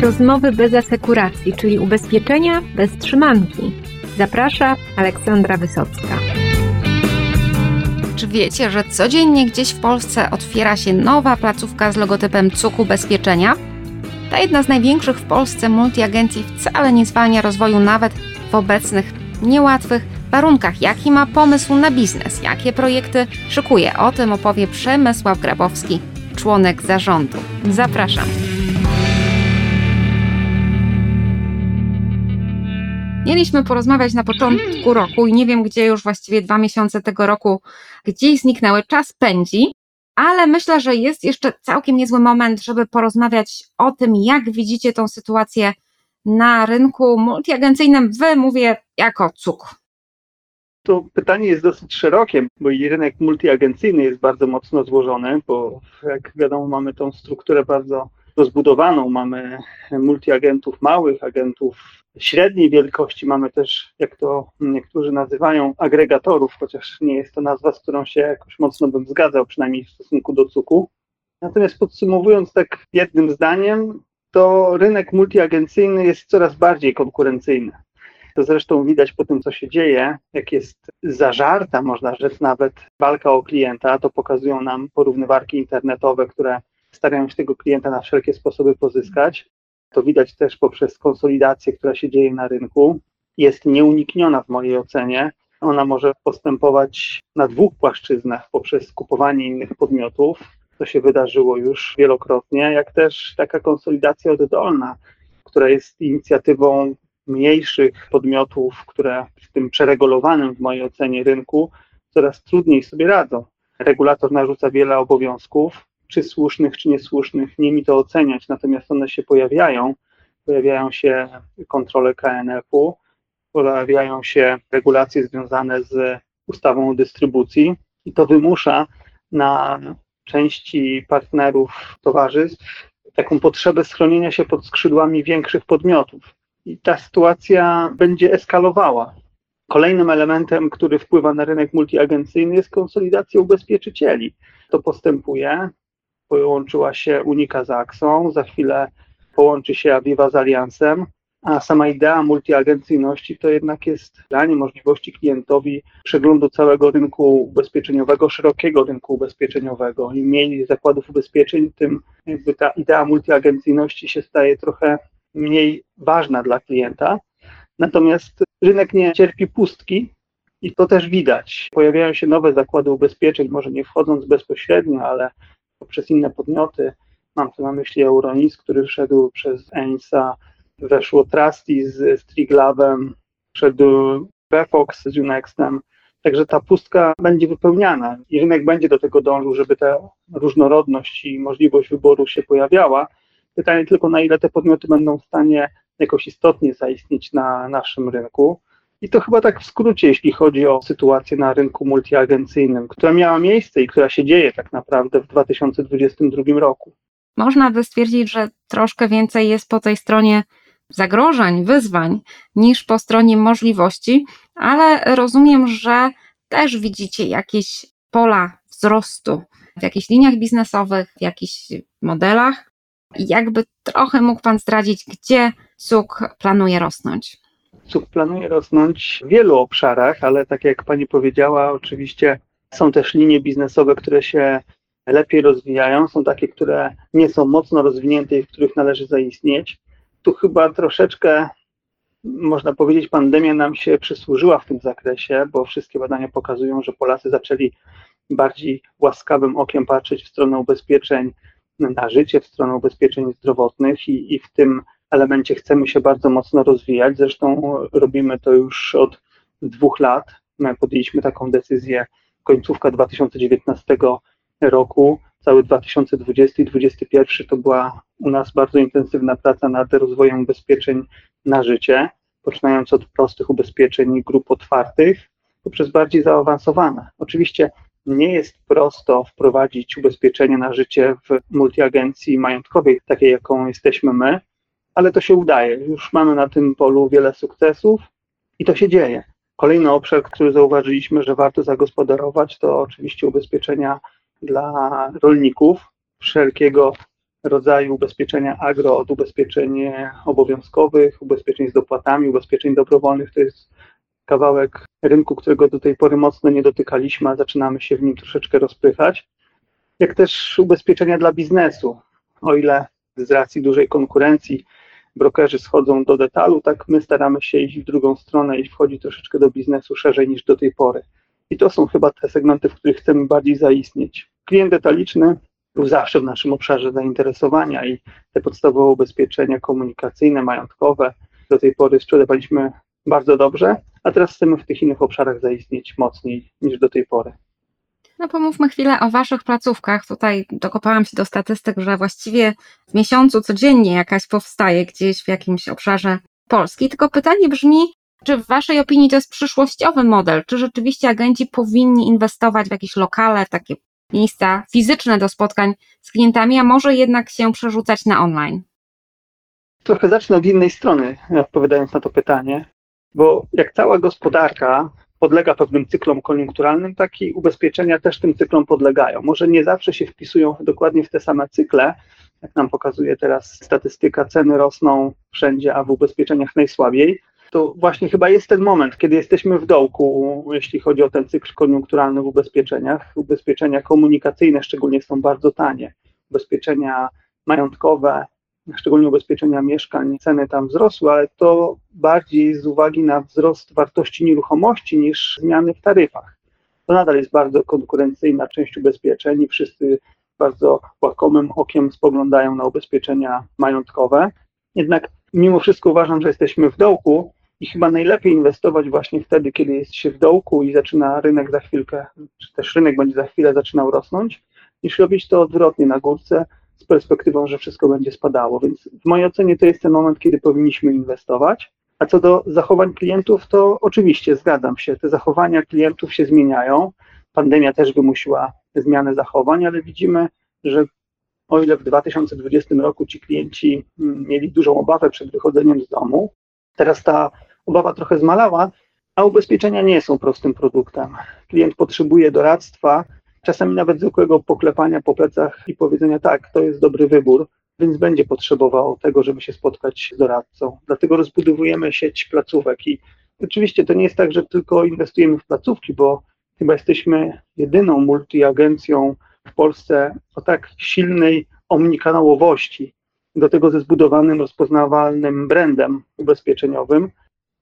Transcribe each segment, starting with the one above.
Rozmowy bez asekuracji, czyli ubezpieczenia bez trzymanki. Zaprasza Aleksandra Wysocka. Czy wiecie, że codziennie gdzieś w Polsce otwiera się nowa placówka z logotypem CUK Ubezpieczenia? Ta jedna z największych w Polsce multiagencji wcale nie zwalnia rozwoju nawet w obecnych, niełatwych warunkach. Jaki ma pomysł na biznes? Jakie projekty szykuje? O tym opowie Przemysław Grabowski, członek zarządu. Zapraszam. Mieliśmy porozmawiać na początku roku i nie wiem, gdzie już właściwie dwa miesiące tego roku gdzieś zniknęły. Czas pędzi, ale myślę, że jest jeszcze całkiem niezły moment, żeby porozmawiać o tym, jak widzicie tą sytuację na rynku multiagencyjnym. Wy mówię jako cuk. To pytanie jest dosyć szerokie, bo rynek multiagencyjny jest bardzo mocno złożony, bo jak wiadomo, mamy tą strukturę bardzo rozbudowaną. Mamy multiagentów małych, agentów średniej wielkości, mamy też, jak to niektórzy nazywają, agregatorów, chociaż nie jest to nazwa, z którą się jakoś mocno bym zgadzał, przynajmniej w stosunku do cuku. Natomiast podsumowując tak jednym zdaniem, to rynek multiagencyjny jest coraz bardziej konkurencyjny. To zresztą widać po tym, co się dzieje, jak jest zażarta, można rzec nawet, walka o klienta. To pokazują nam porównywarki internetowe, które starają się tego klienta na wszelkie sposoby pozyskać. To widać też poprzez konsolidację, która się dzieje na rynku. Jest nieunikniona w mojej ocenie. Ona może postępować na dwóch płaszczyznach poprzez kupowanie innych podmiotów. To się wydarzyło już wielokrotnie, jak też taka konsolidacja oddolna, która jest inicjatywą mniejszych podmiotów, które w tym przeregulowanym w mojej ocenie rynku coraz trudniej sobie radzą. Regulator narzuca wiele obowiązków, czy słusznych, czy niesłusznych, nie mi to oceniać, natomiast one się pojawiają. Pojawiają się kontrole KNF-u, pojawiają się regulacje związane z ustawą o dystrybucji i to wymusza na części partnerów towarzystw taką potrzebę schronienia się pod skrzydłami większych podmiotów. I ta sytuacja będzie eskalowała. Kolejnym elementem, który wpływa na rynek multiagencyjny jest konsolidacja ubezpieczycieli. To postępuje połączyła się Unika z Axą, za chwilę połączy się Aviva z Alliansem, a sama idea multiagencyjności to jednak jest danie możliwości klientowi przeglądu całego rynku ubezpieczeniowego, szerokiego rynku ubezpieczeniowego. Im mniej zakładów ubezpieczeń, tym jakby ta idea multiagencyjności się staje trochę mniej ważna dla klienta. Natomiast rynek nie cierpi pustki, i to też widać. Pojawiają się nowe zakłady ubezpieczeń, może nie wchodząc bezpośrednio, ale poprzez inne podmioty. Mam tu na myśli Euronis, który wszedł przez ENISA, weszło Trusty z Striglabem, wszedł Vefox z Unextem. Także ta pustka będzie wypełniana i rynek będzie do tego dążył, żeby ta różnorodność i możliwość wyboru się pojawiała. Pytanie tylko, na ile te podmioty będą w stanie jakoś istotnie zaistnieć na naszym rynku. I to chyba tak w skrócie, jeśli chodzi o sytuację na rynku multiagencyjnym, która miała miejsce i która się dzieje tak naprawdę w 2022 roku. Można by stwierdzić, że troszkę więcej jest po tej stronie zagrożeń, wyzwań niż po stronie możliwości, ale rozumiem, że też widzicie jakieś pola wzrostu w jakichś liniach biznesowych, w jakichś modelach. Jakby trochę mógł Pan zdradzić, gdzie SUK planuje rosnąć? Cuk planuje rosnąć w wielu obszarach, ale tak jak Pani powiedziała, oczywiście są też linie biznesowe, które się lepiej rozwijają, są takie, które nie są mocno rozwinięte i w których należy zaistnieć. Tu chyba troszeczkę, można powiedzieć, pandemia nam się przysłużyła w tym zakresie, bo wszystkie badania pokazują, że Polacy zaczęli bardziej łaskawym okiem patrzeć w stronę ubezpieczeń na życie, w stronę ubezpieczeń zdrowotnych i, i w tym elemencie chcemy się bardzo mocno rozwijać. Zresztą robimy to już od dwóch lat. My podjęliśmy taką decyzję końcówka 2019 roku. Cały 2020 i 2021 to była u nas bardzo intensywna praca nad rozwojem ubezpieczeń na życie, poczynając od prostych ubezpieczeń grup otwartych poprzez bardziej zaawansowane. Oczywiście nie jest prosto wprowadzić ubezpieczenie na życie w multiagencji majątkowej, takiej jaką jesteśmy my, ale to się udaje. Już mamy na tym polu wiele sukcesów i to się dzieje. Kolejny obszar, który zauważyliśmy, że warto zagospodarować, to oczywiście ubezpieczenia dla rolników wszelkiego rodzaju ubezpieczenia agro od ubezpieczeń obowiązkowych, ubezpieczeń z dopłatami, ubezpieczeń dobrowolnych. To jest kawałek rynku, którego do tej pory mocno nie dotykaliśmy, a zaczynamy się w nim troszeczkę rozpychać. Jak też ubezpieczenia dla biznesu. O ile z racji dużej konkurencji brokerzy schodzą do detalu, tak my staramy się iść w drugą stronę i wchodzić troszeczkę do biznesu szerzej niż do tej pory. I to są chyba te segmenty, w których chcemy bardziej zaistnieć. Klient detaliczny był zawsze w naszym obszarze zainteresowania i te podstawowe ubezpieczenia komunikacyjne, majątkowe do tej pory sprzedawaliśmy bardzo dobrze, a teraz chcemy w tych innych obszarach zaistnieć mocniej niż do tej pory. No pomówmy chwilę o Waszych placówkach. Tutaj dokopałam się do statystyk, że właściwie w miesiącu codziennie jakaś powstaje gdzieś w jakimś obszarze Polski. Tylko pytanie brzmi, czy w Waszej opinii to jest przyszłościowy model? Czy rzeczywiście agenci powinni inwestować w jakieś lokale, takie miejsca fizyczne do spotkań z klientami, a może jednak się przerzucać na online? Trochę zacznę od innej strony, odpowiadając na to pytanie, bo jak cała gospodarka podlega pewnym cyklom koniunkturalnym, tak i ubezpieczenia też tym cyklom podlegają. Może nie zawsze się wpisują dokładnie w te same cykle, jak nam pokazuje teraz statystyka, ceny rosną wszędzie, a w ubezpieczeniach najsłabiej. To właśnie chyba jest ten moment, kiedy jesteśmy w dołku, jeśli chodzi o ten cykl koniunkturalny w ubezpieczeniach. Ubezpieczenia komunikacyjne szczególnie są bardzo tanie. Ubezpieczenia majątkowe szczególnie ubezpieczenia mieszkań, ceny tam wzrosły, ale to bardziej z uwagi na wzrost wartości nieruchomości niż zmiany w taryfach. To nadal jest bardzo konkurencyjna część ubezpieczeń i wszyscy bardzo łakomym okiem spoglądają na ubezpieczenia majątkowe. Jednak mimo wszystko uważam, że jesteśmy w dołku i chyba najlepiej inwestować właśnie wtedy, kiedy jest się w dołku i zaczyna rynek za chwilkę, czy też rynek będzie za chwilę zaczynał rosnąć, niż robić to odwrotnie na górce, z perspektywą, że wszystko będzie spadało. Więc w mojej ocenie to jest ten moment, kiedy powinniśmy inwestować. A co do zachowań klientów, to oczywiście zgadzam się. Te zachowania klientów się zmieniają. Pandemia też wymusiła zmianę zachowań, ale widzimy, że o ile w 2020 roku ci klienci mm, mieli dużą obawę przed wychodzeniem z domu, teraz ta obawa trochę zmalała, a ubezpieczenia nie są prostym produktem. Klient potrzebuje doradztwa, czasami nawet zwykłego poklepania po plecach i powiedzenia tak, to jest dobry wybór, więc będzie potrzebował tego, żeby się spotkać z doradcą. Dlatego rozbudowujemy sieć placówek i oczywiście to nie jest tak, że tylko inwestujemy w placówki, bo chyba jesteśmy jedyną multiagencją w Polsce o tak silnej omnikanałowości, do tego ze zbudowanym, rozpoznawalnym brandem ubezpieczeniowym.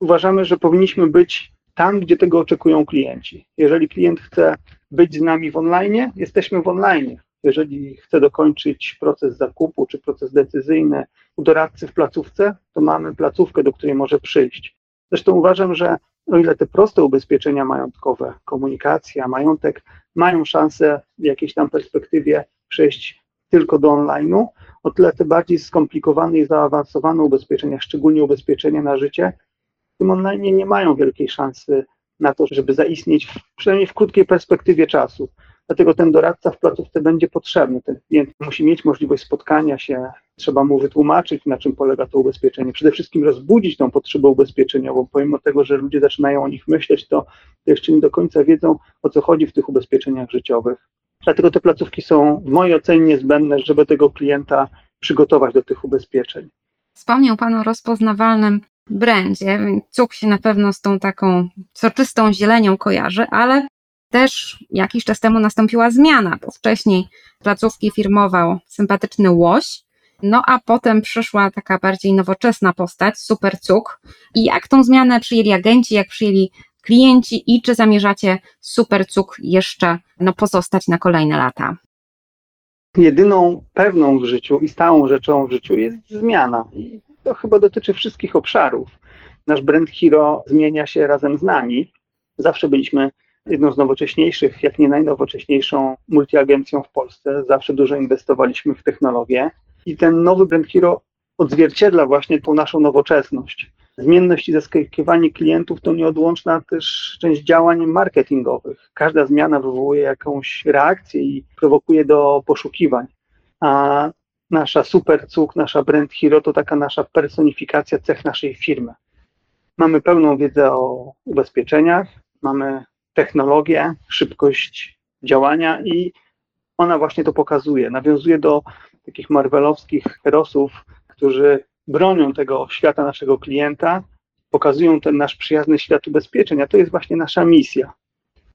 Uważamy, że powinniśmy być tam, gdzie tego oczekują klienci. Jeżeli klient chce być z nami w online, jesteśmy w online. Jeżeli chce dokończyć proces zakupu czy proces decyzyjny u doradcy w placówce, to mamy placówkę, do której może przyjść. Zresztą uważam, że o ile te proste ubezpieczenia majątkowe, komunikacja, majątek mają szansę w jakiejś tam perspektywie przejść tylko do online'u, o tyle te bardziej skomplikowane i zaawansowane ubezpieczenia, szczególnie ubezpieczenia na życie, w tym online nie mają wielkiej szansy na to, żeby zaistnieć, przynajmniej w krótkiej perspektywie czasu. Dlatego ten doradca w placówce będzie potrzebny. Ten klient musi mieć możliwość spotkania się, trzeba mu wytłumaczyć, na czym polega to ubezpieczenie. Przede wszystkim rozbudzić tą potrzebę ubezpieczeniową. Pomimo tego, że ludzie zaczynają o nich myśleć, to jeszcze nie do końca wiedzą, o co chodzi w tych ubezpieczeniach życiowych. Dlatego te placówki są w mojej ocenie niezbędne, żeby tego klienta przygotować do tych ubezpieczeń. Wspomniał Pan o rozpoznawalnym brandzie, więc cuk się na pewno z tą taką soczystą zielenią kojarzy, ale też jakiś czas temu nastąpiła zmiana, bo wcześniej placówki firmował sympatyczny łoś, no a potem przyszła taka bardziej nowoczesna postać, Super Cuk. I jak tą zmianę przyjęli agenci, jak przyjęli klienci i czy zamierzacie Super Cuk jeszcze no, pozostać na kolejne lata? Jedyną pewną w życiu i stałą rzeczą w życiu jest zmiana. I to chyba dotyczy wszystkich obszarów. Nasz brand Hero zmienia się razem z nami. Zawsze byliśmy jedną z nowocześniejszych, jak nie najnowocześniejszą multiagencją w Polsce. Zawsze dużo inwestowaliśmy w technologię i ten nowy brand Hero odzwierciedla właśnie tą naszą nowoczesność. Zmienność i zaskakiwanie klientów to nieodłączna też część działań marketingowych. Każda zmiana wywołuje jakąś reakcję i prowokuje do poszukiwań. A nasza super cuk, nasza brand hero to taka nasza personifikacja cech naszej firmy. Mamy pełną wiedzę o ubezpieczeniach, mamy technologię, szybkość działania i ona właśnie to pokazuje. Nawiązuje do takich marvelowskich herosów, którzy bronią tego świata naszego klienta, pokazują ten nasz przyjazny świat ubezpieczeń, a to jest właśnie nasza misja.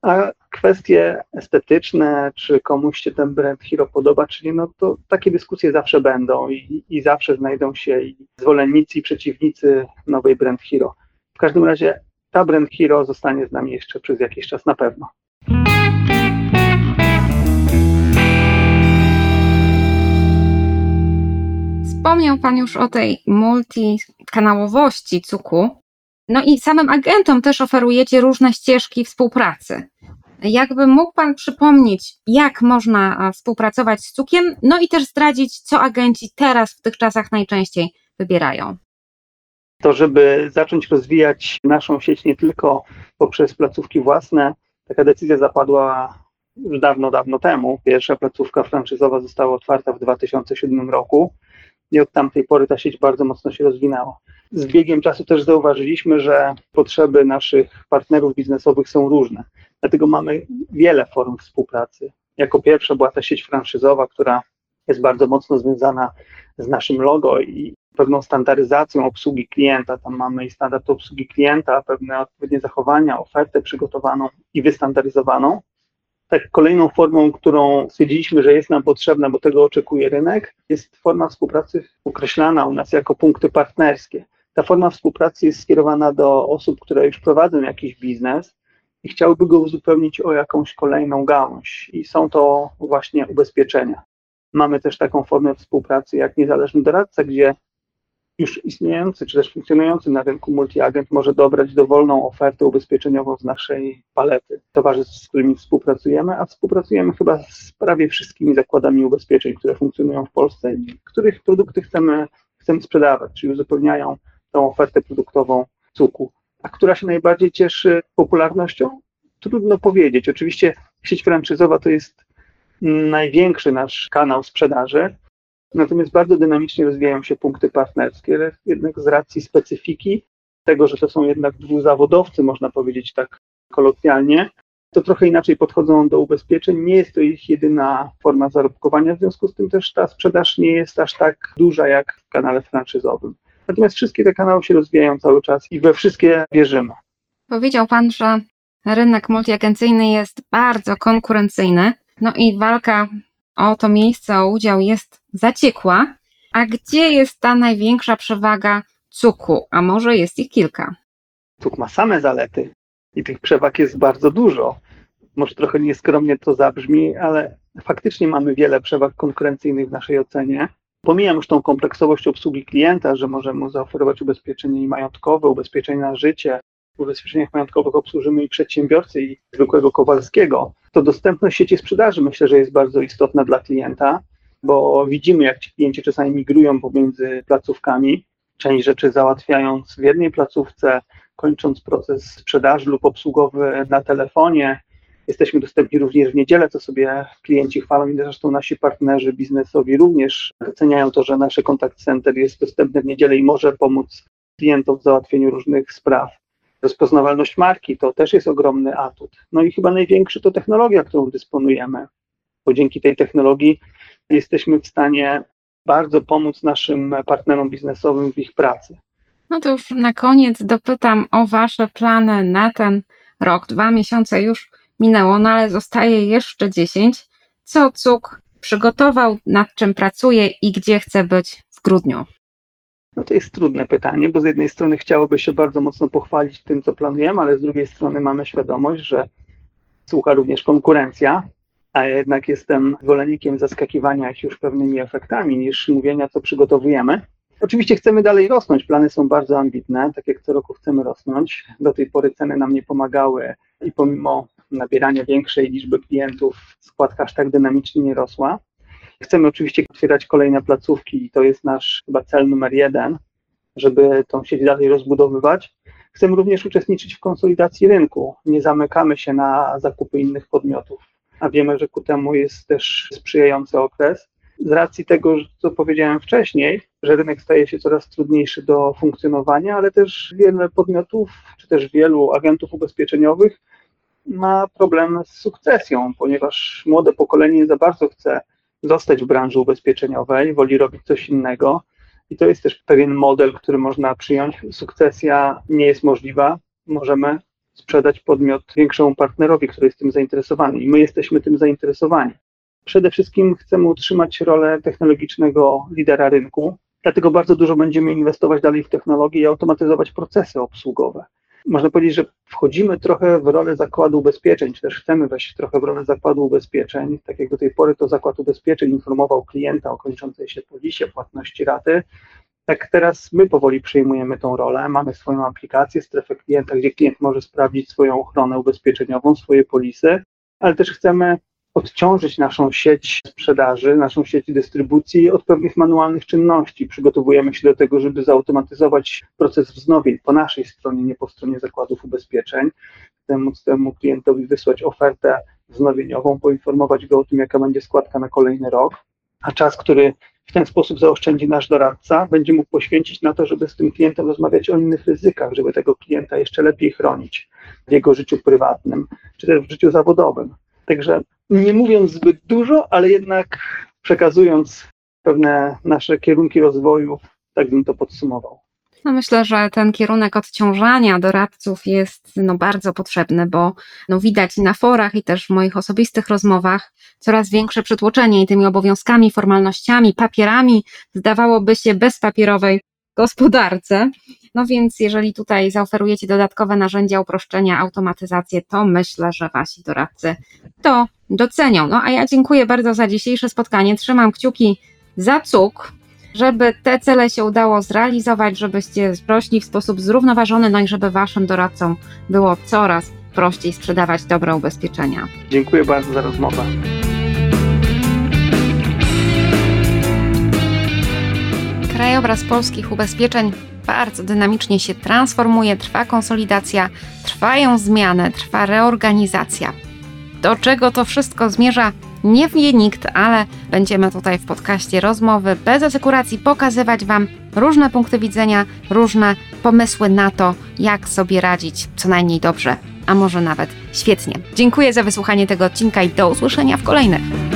A kwestie estetyczne, czy komuś się ten brand Hero podoba, czy nie, no to takie dyskusje zawsze będą i, i zawsze znajdą się i zwolennicy i przeciwnicy nowej brand Hero. W każdym razie ta brand Hero zostanie z nami jeszcze przez jakiś czas na pewno. Wspomniał Pan już o tej multikanałowości cuku. No i samym agentom też oferujecie różne ścieżki współpracy. Jakby mógł Pan przypomnieć, jak można współpracować z cukiem, no i też zdradzić, co agenci teraz w tych czasach najczęściej wybierają. To, żeby zacząć rozwijać naszą sieć nie tylko poprzez placówki własne, taka decyzja zapadła już dawno, dawno temu. Pierwsza placówka franczyzowa została otwarta w 2007 roku i od tamtej pory ta sieć bardzo mocno się rozwinęła. Z biegiem czasu też zauważyliśmy, że potrzeby naszych partnerów biznesowych są różne, dlatego mamy wiele form współpracy. Jako pierwsza była ta sieć franszyzowa, która jest bardzo mocno związana z naszym logo i pewną standaryzacją obsługi klienta. Tam mamy i standard obsługi klienta, pewne odpowiednie zachowania, ofertę przygotowaną i wystandaryzowaną tak kolejną formą, którą stwierdziliśmy, że jest nam potrzebna, bo tego oczekuje rynek, jest forma współpracy określana u nas jako punkty partnerskie. Ta forma współpracy jest skierowana do osób, które już prowadzą jakiś biznes i chciałyby go uzupełnić o jakąś kolejną gałąź. I są to właśnie ubezpieczenia. Mamy też taką formę współpracy jak niezależny doradca, gdzie już istniejący czy też funkcjonujący na rynku multiagent może dobrać dowolną ofertę ubezpieczeniową z naszej palety towarzystw, z którymi współpracujemy, a współpracujemy chyba z prawie wszystkimi zakładami ubezpieczeń, które funkcjonują w Polsce których produkty chcemy, chcemy sprzedawać, czyli uzupełniają tą ofertę produktową cuku. A która się najbardziej cieszy popularnością? Trudno powiedzieć. Oczywiście sieć franczyzowa to jest największy nasz kanał sprzedaży, Natomiast bardzo dynamicznie rozwijają się punkty partnerskie, jednak z racji specyfiki tego, że to są jednak dwuzawodowcy, można powiedzieć tak kolokwialnie, to trochę inaczej podchodzą do ubezpieczeń. Nie jest to ich jedyna forma zarobkowania, w związku z tym też ta sprzedaż nie jest aż tak duża jak w kanale franczyzowym. Natomiast wszystkie te kanały się rozwijają cały czas i we wszystkie wierzymy. Powiedział Pan, że rynek multiagencyjny jest bardzo konkurencyjny, no i walka o to miejsce, o udział jest zaciekła. A gdzie jest ta największa przewaga cuku? A może jest ich kilka? Cuk ma same zalety i tych przewag jest bardzo dużo. Może trochę nieskromnie to zabrzmi, ale faktycznie mamy wiele przewag konkurencyjnych w naszej ocenie. Pomijam już tą kompleksowość obsługi klienta, że możemy zaoferować ubezpieczenie majątkowe, ubezpieczenie na życie. W ubezpieczeniach majątkowych obsłużymy i przedsiębiorcy, i zwykłego Kowalskiego to dostępność sieci sprzedaży myślę, że jest bardzo istotna dla klienta, bo widzimy, jak ci klienci czasami migrują pomiędzy placówkami, część rzeczy załatwiając w jednej placówce, kończąc proces sprzedaży lub obsługowy na telefonie. Jesteśmy dostępni również w niedzielę, co sobie klienci chwalą i zresztą nasi partnerzy biznesowi również doceniają to, że nasze kontakt center jest dostępne w niedzielę i może pomóc klientom w załatwieniu różnych spraw. Rozpoznawalność marki to też jest ogromny atut. No i chyba największy to technologia, którą dysponujemy, bo dzięki tej technologii jesteśmy w stanie bardzo pomóc naszym partnerom biznesowym w ich pracy. No to już na koniec dopytam o Wasze plany na ten rok. Dwa miesiące już minęło, no ale zostaje jeszcze dziesięć. Co Cuk przygotował, nad czym pracuje i gdzie chce być w grudniu? No to jest trudne pytanie, bo z jednej strony chciałoby się bardzo mocno pochwalić tym, co planujemy, ale z drugiej strony mamy świadomość, że słucha również konkurencja, a jednak jestem zwolennikiem zaskakiwania się już pewnymi efektami niż mówienia, co przygotowujemy. Oczywiście chcemy dalej rosnąć, plany są bardzo ambitne, tak jak co roku chcemy rosnąć. Do tej pory ceny nam nie pomagały i pomimo nabierania większej liczby klientów składka aż tak dynamicznie nie rosła. Chcemy oczywiście otwierać kolejne placówki i to jest nasz chyba cel numer jeden, żeby tą sieć dalej rozbudowywać. Chcemy również uczestniczyć w konsolidacji rynku. Nie zamykamy się na zakupy innych podmiotów, a wiemy, że ku temu jest też sprzyjający okres. Z racji tego, co powiedziałem wcześniej, że rynek staje się coraz trudniejszy do funkcjonowania, ale też wiele podmiotów, czy też wielu agentów ubezpieczeniowych ma problem z sukcesją, ponieważ młode pokolenie za bardzo chce zostać w branży ubezpieczeniowej, woli robić coś innego. I to jest też pewien model, który można przyjąć. Sukcesja nie jest możliwa. Możemy sprzedać podmiot większemu partnerowi, który jest tym zainteresowany, i my jesteśmy tym zainteresowani. Przede wszystkim chcemy utrzymać rolę technologicznego lidera rynku, dlatego bardzo dużo będziemy inwestować dalej w technologię i automatyzować procesy obsługowe. Można powiedzieć, że wchodzimy trochę w rolę zakładu ubezpieczeń, czy też chcemy wejść trochę w rolę zakładu ubezpieczeń. Tak jak do tej pory to zakład ubezpieczeń informował klienta o kończącej się polisie, płatności raty, tak teraz my powoli przejmujemy tą rolę. Mamy swoją aplikację, strefę klienta, gdzie klient może sprawdzić swoją ochronę ubezpieczeniową, swoje polisy, ale też chcemy odciążyć naszą sieć sprzedaży, naszą sieć dystrybucji od pewnych manualnych czynności. Przygotowujemy się do tego, żeby zautomatyzować proces wznowień po naszej stronie, nie po stronie zakładów ubezpieczeń. Móc temu klientowi wysłać ofertę wznowieniową, poinformować go o tym, jaka będzie składka na kolejny rok, a czas, który w ten sposób zaoszczędzi nasz doradca, będzie mógł poświęcić na to, żeby z tym klientem rozmawiać o innych ryzykach, żeby tego klienta jeszcze lepiej chronić w jego życiu prywatnym, czy też w życiu zawodowym. Także nie mówiąc zbyt dużo, ale jednak przekazując pewne nasze kierunki rozwoju, tak bym to podsumował. No myślę, że ten kierunek odciążania doradców jest no, bardzo potrzebny, bo no, widać na forach i też w moich osobistych rozmowach coraz większe przytłoczenie tymi obowiązkami, formalnościami, papierami, zdawałoby się bezpapierowej gospodarce. No więc jeżeli tutaj zaoferujecie dodatkowe narzędzia uproszczenia, automatyzację, to myślę, że wasi doradcy to docenią. No a ja dziękuję bardzo za dzisiejsze spotkanie. Trzymam kciuki za cuk, żeby te cele się udało zrealizować, żebyście rośli w sposób zrównoważony, no i żeby waszym doradcom było coraz prościej sprzedawać dobre ubezpieczenia. Dziękuję bardzo za rozmowę. Krajobraz polskich ubezpieczeń bardzo dynamicznie się transformuje, trwa konsolidacja, trwają zmiany, trwa reorganizacja. Do czego to wszystko zmierza, nie wie nikt, ale będziemy tutaj w podcaście rozmowy bez asekuracji pokazywać Wam różne punkty widzenia, różne pomysły na to, jak sobie radzić co najmniej dobrze, a może nawet świetnie. Dziękuję za wysłuchanie tego odcinka i do usłyszenia w kolejnych.